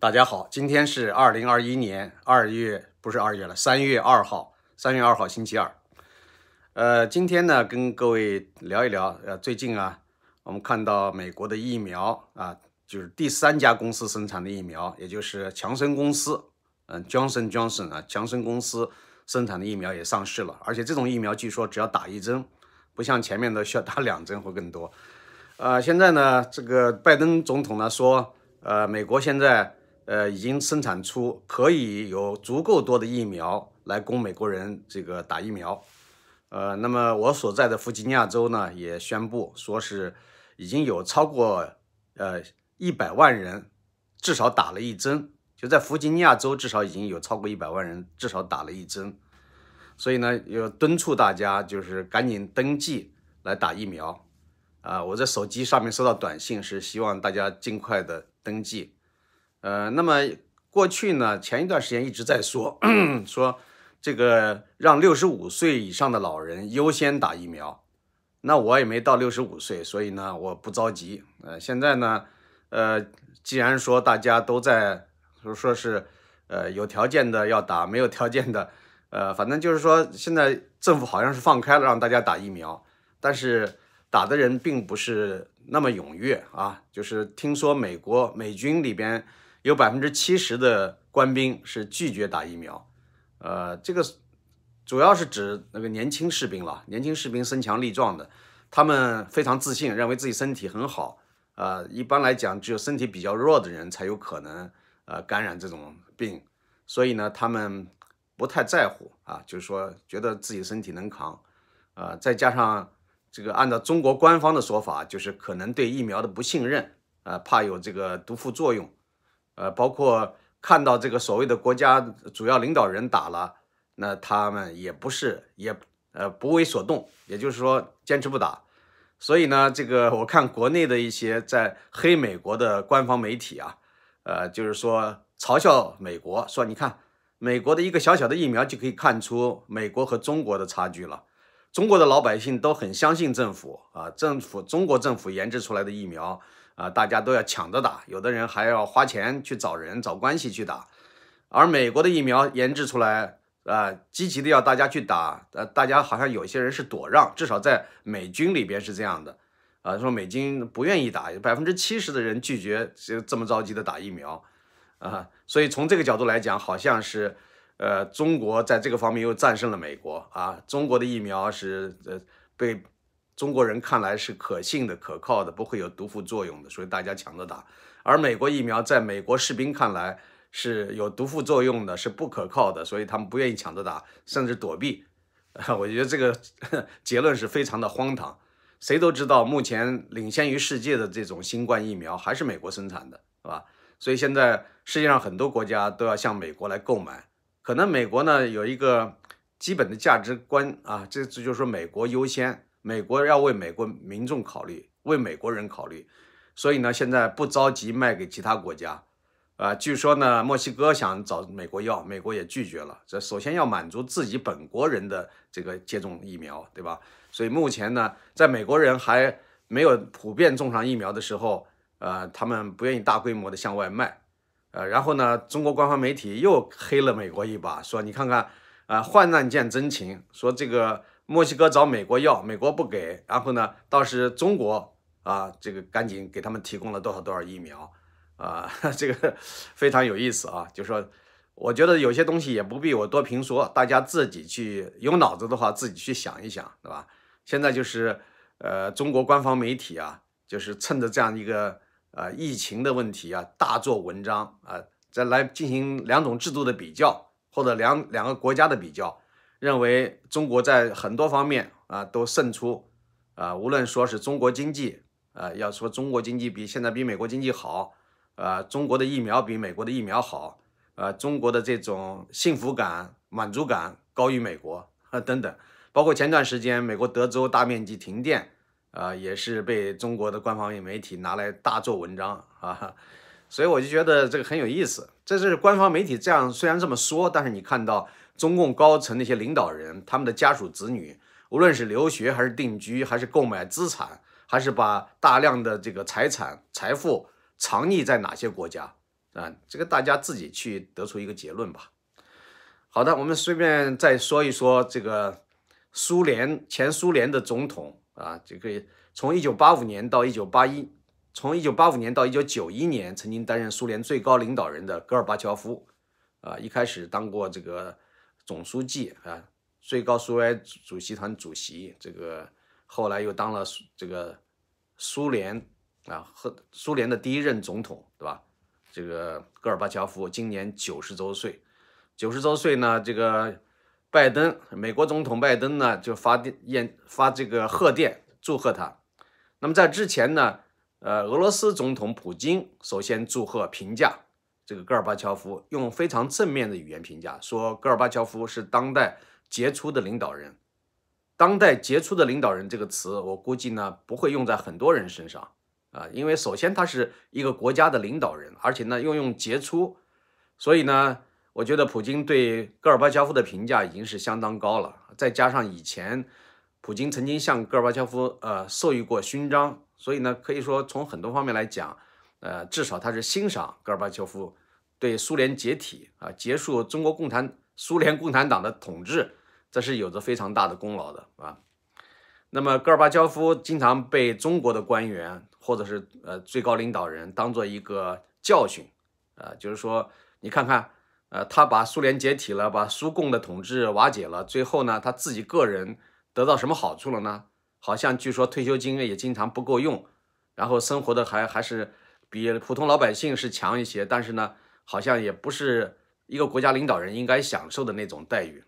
大家好，今天是二零二一年二月，不是二月了，三月二号，三月二号星期二。呃，今天呢，跟各位聊一聊，呃，最近啊，我们看到美国的疫苗啊，就是第三家公司生产的疫苗，也就是强生公司，嗯，Johnson Johnson 啊，强生公司生产的疫苗也上市了，而且这种疫苗据说只要打一针，不像前面的需要打两针或更多。呃，现在呢，这个拜登总统呢说，呃，美国现在呃已经生产出可以有足够多的疫苗来供美国人这个打疫苗。呃，那么我所在的弗吉尼亚州呢也宣布说是已经有超过呃一百万人至少打了一针，就在弗吉尼亚州至少已经有超过一百万人至少打了一针，所以呢，要敦促大家就是赶紧登记来打疫苗。啊，我在手机上面收到短信，是希望大家尽快的登记。呃，那么过去呢，前一段时间一直在说 说这个让六十五岁以上的老人优先打疫苗。那我也没到六十五岁，所以呢，我不着急。呃，现在呢，呃，既然说大家都在说说是呃有条件的要打，没有条件的，呃，反正就是说现在政府好像是放开了让大家打疫苗，但是。打的人并不是那么踊跃啊，就是听说美国美军里边有百分之七十的官兵是拒绝打疫苗，呃，这个主要是指那个年轻士兵了，年轻士兵身强力壮的，他们非常自信，认为自己身体很好，呃，一般来讲，只有身体比较弱的人才有可能呃感染这种病，所以呢，他们不太在乎啊，就是说觉得自己身体能扛，呃，再加上。这个按照中国官方的说法，就是可能对疫苗的不信任，呃，怕有这个毒副作用，呃，包括看到这个所谓的国家主要领导人打了，那他们也不是也呃不为所动，也就是说坚持不打。所以呢，这个我看国内的一些在黑美国的官方媒体啊，呃，就是说嘲笑美国，说你看美国的一个小小的疫苗就可以看出美国和中国的差距了。中国的老百姓都很相信政府啊，政府中国政府研制出来的疫苗啊，大家都要抢着打，有的人还要花钱去找人、找关系去打。而美国的疫苗研制出来啊，积极的要大家去打，呃，大家好像有些人是躲让，至少在美军里边是这样的啊，说美军不愿意打，百分之七十的人拒绝就这么着急的打疫苗啊，所以从这个角度来讲，好像是。呃，中国在这个方面又战胜了美国啊！中国的疫苗是呃被中国人看来是可信的、可靠的，不会有毒副作用的，所以大家抢着打。而美国疫苗在美国士兵看来是有毒副作用的，是不可靠的，所以他们不愿意抢着打，甚至躲避。我觉得这个 结论是非常的荒唐。谁都知道，目前领先于世界的这种新冠疫苗还是美国生产的，是吧？所以现在世界上很多国家都要向美国来购买。可能美国呢有一个基本的价值观啊，这这就是说美国优先，美国要为美国民众考虑，为美国人考虑，所以呢现在不着急卖给其他国家，啊，据说呢墨西哥想找美国要，美国也拒绝了。这首先要满足自己本国人的这个接种疫苗，对吧？所以目前呢，在美国人还没有普遍种上疫苗的时候，呃，他们不愿意大规模的向外卖。呃，然后呢，中国官方媒体又黑了美国一把，说你看看，啊，患难见真情，说这个墨西哥找美国要，美国不给，然后呢，倒是中国啊，这个赶紧给他们提供了多少多少疫苗，啊，这个非常有意思啊，就说，我觉得有些东西也不必我多评说，大家自己去有脑子的话，自己去想一想，对吧？现在就是，呃，中国官方媒体啊，就是趁着这样一个。啊，疫情的问题啊，大做文章啊，再来进行两种制度的比较，或者两两个国家的比较，认为中国在很多方面啊都胜出啊，无论说是中国经济啊，要说中国经济比现在比美国经济好啊，中国的疫苗比美国的疫苗好啊，中国的这种幸福感、满足感高于美国啊等等，包括前段时间美国德州大面积停电。啊，也是被中国的官方媒体拿来大做文章啊，所以我就觉得这个很有意思。这是官方媒体这样虽然这么说，但是你看到中共高层那些领导人，他们的家属子女，无论是留学还是定居，还是购买资产，还是把大量的这个财产财富藏匿在哪些国家啊，这个大家自己去得出一个结论吧。好的，我们随便再说一说这个苏联前苏联的总统啊，这个从一九八五年到一九八一，从一九八五年到一九九一年，曾经担任苏联最高领导人的戈尔巴乔夫啊，一开始当过这个总书记啊，最高苏维埃主席团主席，这个后来又当了这个苏联啊和苏联的第一任总统，对吧？这个戈尔巴乔夫今年九十周岁。九十周岁呢，这个拜登，美国总统拜登呢，就发电发这个贺电祝贺他。那么在之前呢，呃，俄罗斯总统普京首先祝贺评价这个戈尔巴乔夫，用非常正面的语言评价，说戈尔巴乔夫是当代杰出的领导人。当代杰出的领导人这个词，我估计呢不会用在很多人身上啊，因为首先他是一个国家的领导人，而且呢又用杰出，所以呢。我觉得普京对戈尔巴乔夫的评价已经是相当高了，再加上以前普京曾经向戈尔巴乔夫呃授予过勋章，所以呢，可以说从很多方面来讲，呃，至少他是欣赏戈尔巴乔夫对苏联解体啊、结束中国共产苏联共产党的统治，这是有着非常大的功劳的啊。那么戈尔巴乔夫经常被中国的官员或者是呃最高领导人当做一个教训啊，就是说你看看。呃，他把苏联解体了，把苏共的统治瓦解了，最后呢，他自己个人得到什么好处了呢？好像据说退休金也经常不够用，然后生活的还还是比普通老百姓是强一些，但是呢，好像也不是一个国家领导人应该享受的那种待遇，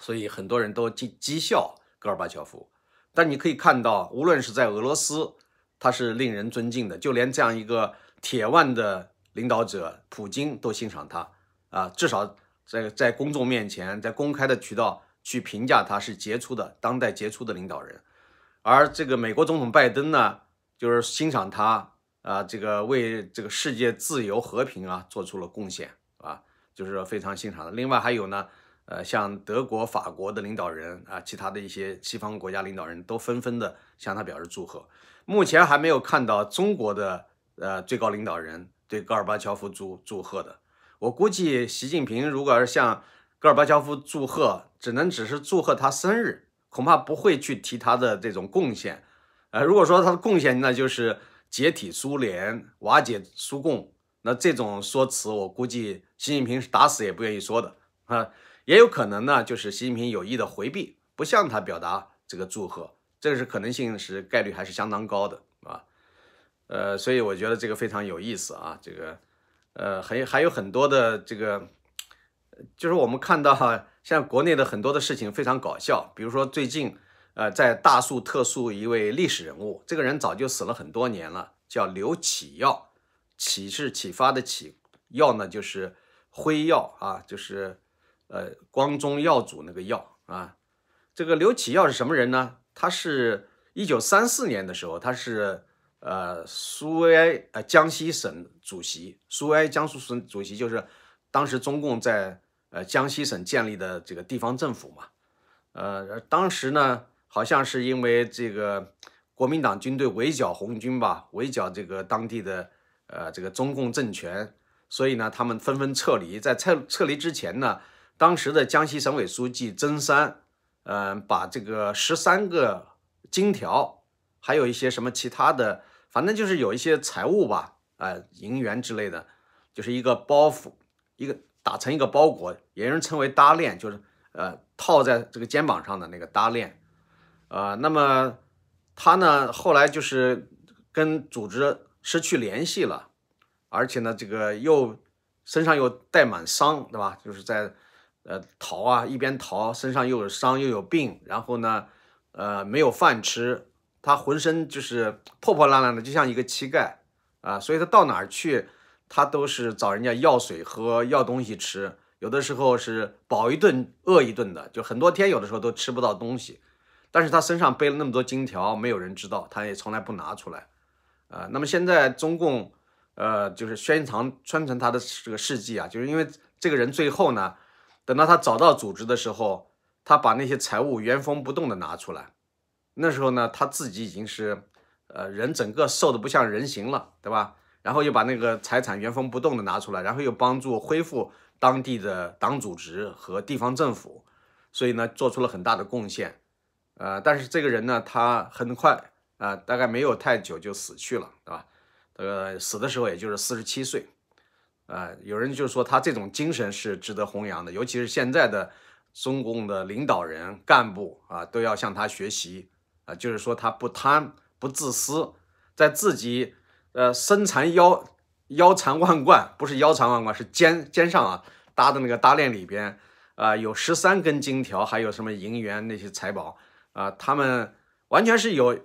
所以很多人都讥讥笑戈尔巴乔夫。但你可以看到，无论是在俄罗斯，他是令人尊敬的，就连这样一个铁腕的领导者普京都欣赏他。啊，至少在在公众面前，在公开的渠道去评价他是杰出的当代杰出的领导人，而这个美国总统拜登呢，就是欣赏他啊，这个为这个世界自由和平啊做出了贡献啊，就是非常欣赏的。另外还有呢，呃，像德国、法国的领导人啊，其他的一些西方国家领导人都纷纷的向他表示祝贺。目前还没有看到中国的呃最高领导人对戈尔巴乔夫祝祝贺的。我估计习近平如果是像戈尔巴乔夫祝贺，只能只是祝贺他生日，恐怕不会去提他的这种贡献。呃，如果说他的贡献那就是解体苏联、瓦解苏共，那这种说辞，我估计习近平是打死也不愿意说的啊。也有可能呢，就是习近平有意的回避，不向他表达这个祝贺，这个是可能性是概率还是相当高的啊。呃，所以我觉得这个非常有意思啊，这个。呃，还还有很多的这个，就是我们看到哈，像国内的很多的事情非常搞笑，比如说最近，呃，在大肃特肃一位历史人物，这个人早就死了很多年了，叫刘启耀，启是启发的启，耀呢就是辉耀啊，就是呃光宗耀祖那个耀啊。这个刘启耀是什么人呢？他是一九三四年的时候，他是。呃，苏维埃呃江西省主席，苏维埃江苏省主席就是当时中共在呃江西省建立的这个地方政府嘛。呃，当时呢，好像是因为这个国民党军队围剿红军吧，围剿这个当地的呃这个中共政权，所以呢，他们纷纷撤离。在撤撤离之前呢，当时的江西省委书记曾山，嗯，把这个十三个金条，还有一些什么其他的。反正就是有一些财物吧，呃，银元之类的，就是一个包袱，一个打成一个包裹，也人称为搭链，就是呃套在这个肩膀上的那个搭链，呃，那么他呢后来就是跟组织失去联系了，而且呢这个又身上又带满伤，对吧？就是在呃逃啊，一边逃身上又有伤又有病，然后呢呃没有饭吃。他浑身就是破破烂烂的，就像一个乞丐啊，所以他到哪儿去，他都是找人家要水喝，要东西吃，有的时候是饱一顿饿一顿的，就很多天有的时候都吃不到东西。但是他身上背了那么多金条，没有人知道，他也从来不拿出来啊。那么现在中共呃就是宣传宣传他的这个事迹啊，就是因为这个人最后呢，等到他找到组织的时候，他把那些财物原封不动的拿出来。那时候呢，他自己已经是，呃，人整个瘦的不像人形了，对吧？然后又把那个财产原封不动的拿出来，然后又帮助恢复当地的党组织和地方政府，所以呢，做出了很大的贡献。呃，但是这个人呢，他很快啊，大概没有太久就死去了，对吧？呃，死的时候也就是四十七岁。啊，有人就说他这种精神是值得弘扬的，尤其是现在的中共的领导人干部啊，都要向他学习啊，就是说他不贪不自私，在自己呃身缠腰腰缠万贯，不是腰缠万贯，是肩肩上啊搭的那个搭链里边啊有十三根金条，还有什么银元那些财宝啊，他们完全是有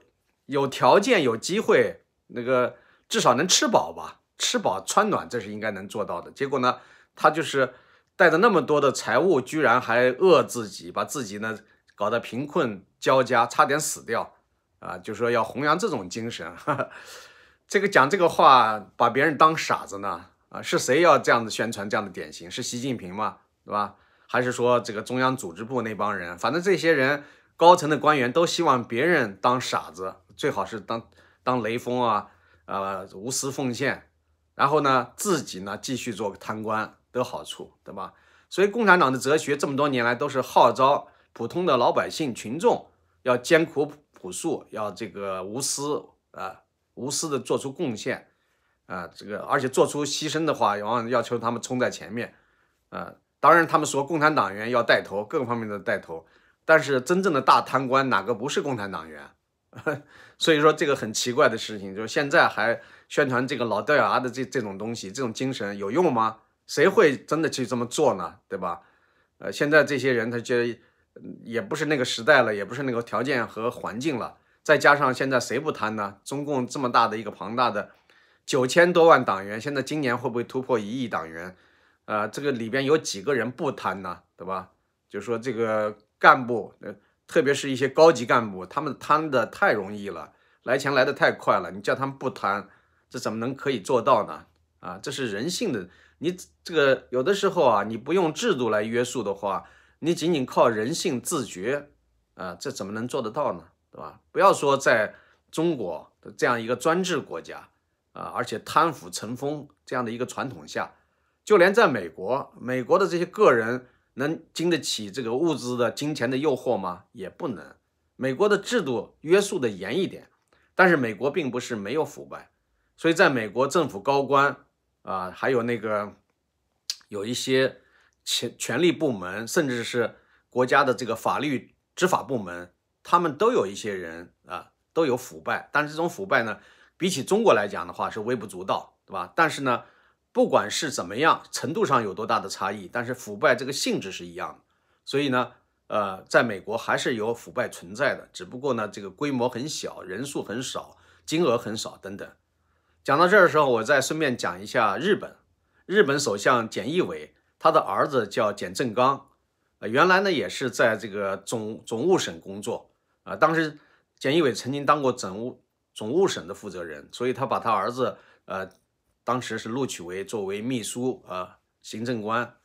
有条件有机会那个至少能吃饱吧。吃饱穿暖，这是应该能做到的。结果呢，他就是带着那么多的财物，居然还饿自己，把自己呢搞得贫困交加，差点死掉啊！就说要弘扬这种精神，这个讲这个话，把别人当傻子呢？啊，是谁要这样子宣传这样的典型？是习近平吗？对吧？还是说这个中央组织部那帮人？反正这些人高层的官员都希望别人当傻子，最好是当当雷锋啊，呃，无私奉献。然后呢，自己呢继续做贪官得好处，对吧？所以共产党的哲学这么多年来都是号召普通的老百姓群众要艰苦朴素，要这个无私啊，无私的做出贡献啊，这个而且做出牺牲的话，往往要求他们冲在前面啊。当然，他们说共产党员要带头，各个方面的带头，但是真正的大贪官哪个不是共产党员？所以说这个很奇怪的事情，就是现在还。宣传这个老掉牙的这这种东西，这种精神有用吗？谁会真的去这么做呢？对吧？呃，现在这些人他觉得也不是那个时代了，也不是那个条件和环境了。再加上现在谁不贪呢？中共这么大的一个庞大的九千多万党员，现在今年会不会突破一亿党员？呃，这个里边有几个人不贪呢？对吧？就说这个干部，呃，特别是一些高级干部，他们贪的太容易了，来钱来的太快了，你叫他们不贪？这怎么能可以做到呢？啊，这是人性的。你这个有的时候啊，你不用制度来约束的话，你仅仅靠人性自觉，啊，这怎么能做得到呢？对吧？不要说在中国的这样一个专制国家啊，而且贪腐成风这样的一个传统下，就连在美国，美国的这些个人能经得起这个物资的金钱的诱惑吗？也不能。美国的制度约束的严一点，但是美国并不是没有腐败。所以，在美国政府高官啊，还有那个有一些权权力部门，甚至是国家的这个法律执法部门，他们都有一些人啊，都有腐败。但是这种腐败呢，比起中国来讲的话是微不足道，对吧？但是呢，不管是怎么样，程度上有多大的差异，但是腐败这个性质是一样的。所以呢，呃，在美国还是有腐败存在的，只不过呢，这个规模很小，人数很少，金额很少等等。讲到这儿的时候，我再顺便讲一下日本。日本首相菅义伟，他的儿子叫菅正刚，呃，原来呢也是在这个总总务省工作啊。当时菅义伟曾经当过总务总务省的负责人，所以他把他儿子呃，当时是录取为作为秘书啊，行政官。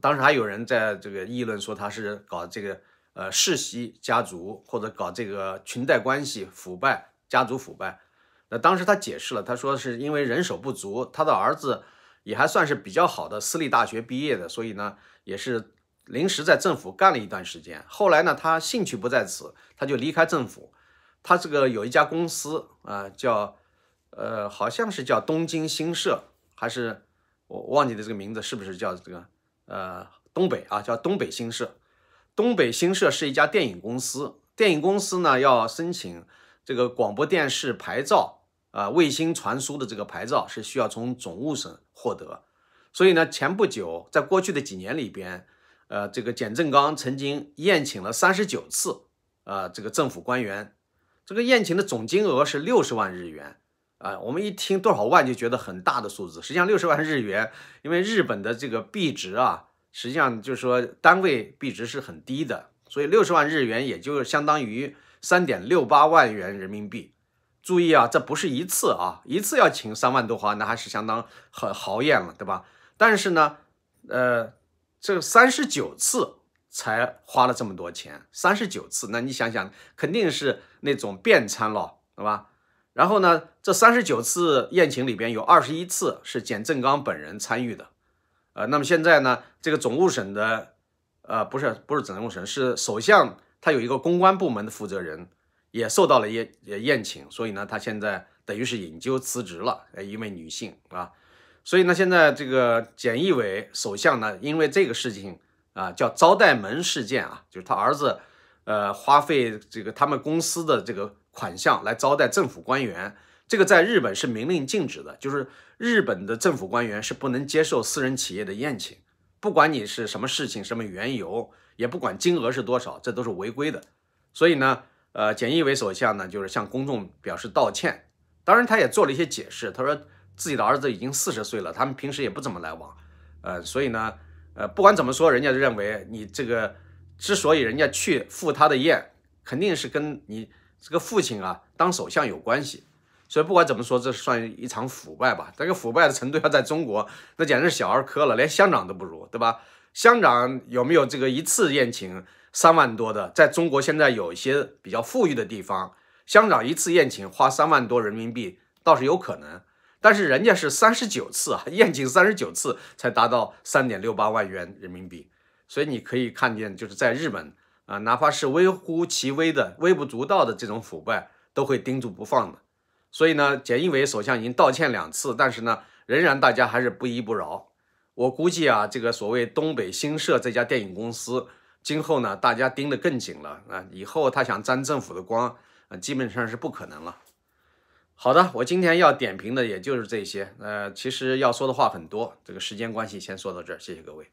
当时还有人在这个议论说他是搞这个呃世袭家族，或者搞这个裙带关系腐败，家族腐败。那当时他解释了，他说是因为人手不足，他的儿子也还算是比较好的私立大学毕业的，所以呢，也是临时在政府干了一段时间。后来呢，他兴趣不在此，他就离开政府。他这个有一家公司啊，叫呃，好像是叫东京新社，还是我忘记的这个名字是不是叫这个呃东北啊，叫东北新社。东北新社是一家电影公司，电影公司呢要申请这个广播电视牌照。啊，卫星传输的这个牌照是需要从总务省获得，所以呢，前不久在过去的几年里边，呃，这个简正刚曾经宴请了三十九次，啊，这个政府官员，这个宴请的总金额是六十万日元，啊，我们一听多少万就觉得很大的数字，实际上六十万日元，因为日本的这个币值啊，实际上就是说单位币值是很低的，所以六十万日元也就相当于三点六八万元人民币。注意啊，这不是一次啊，一次要请三万多花，那还是相当很豪宴了，对吧？但是呢，呃，这三十九次才花了这么多钱，三十九次，那你想想，肯定是那种便餐了，对吧？然后呢，这三十九次宴请里边有二十一次是简正刚本人参与的，呃，那么现在呢，这个总务省的，呃，不是不是总务省，是首相，他有一个公关部门的负责人也受到了宴宴请，所以呢，他现在等于是引咎辞职了，呃，一位女性啊，所以呢，现在这个简义伟首相呢，因为这个事情啊，叫招待门事件啊，就是他儿子，呃，花费这个他们公司的这个。款项来招待政府官员，这个在日本是明令禁止的，就是日本的政府官员是不能接受私人企业的宴请，不管你是什么事情、什么缘由，也不管金额是多少，这都是违规的。所以呢，呃，简易为首相呢，就是向公众表示道歉。当然，他也做了一些解释，他说自己的儿子已经四十岁了，他们平时也不怎么来往，呃，所以呢，呃，不管怎么说，人家认为你这个之所以人家去赴他的宴，肯定是跟你。这个父亲啊，当首相有关系，所以不管怎么说，这算一场腐败吧。这个腐败的程度要在中国，那简直是小儿科了，连乡长都不如，对吧？乡长有没有这个一次宴请三万多的？在中国现在有一些比较富裕的地方，乡长一次宴请花三万多人民币倒是有可能，但是人家是三十九次啊，宴请三十九次才达到三点六八万元人民币，所以你可以看见，就是在日本。啊，哪怕是微乎其微的、微不足道的这种腐败，都会盯住不放的。所以呢，菅义伟首相已经道歉两次，但是呢，仍然大家还是不依不饶。我估计啊，这个所谓东北新社这家电影公司，今后呢，大家盯得更紧了啊。以后他想沾政府的光，啊，基本上是不可能了。好的，我今天要点评的也就是这些。呃，其实要说的话很多，这个时间关系，先说到这儿，谢谢各位。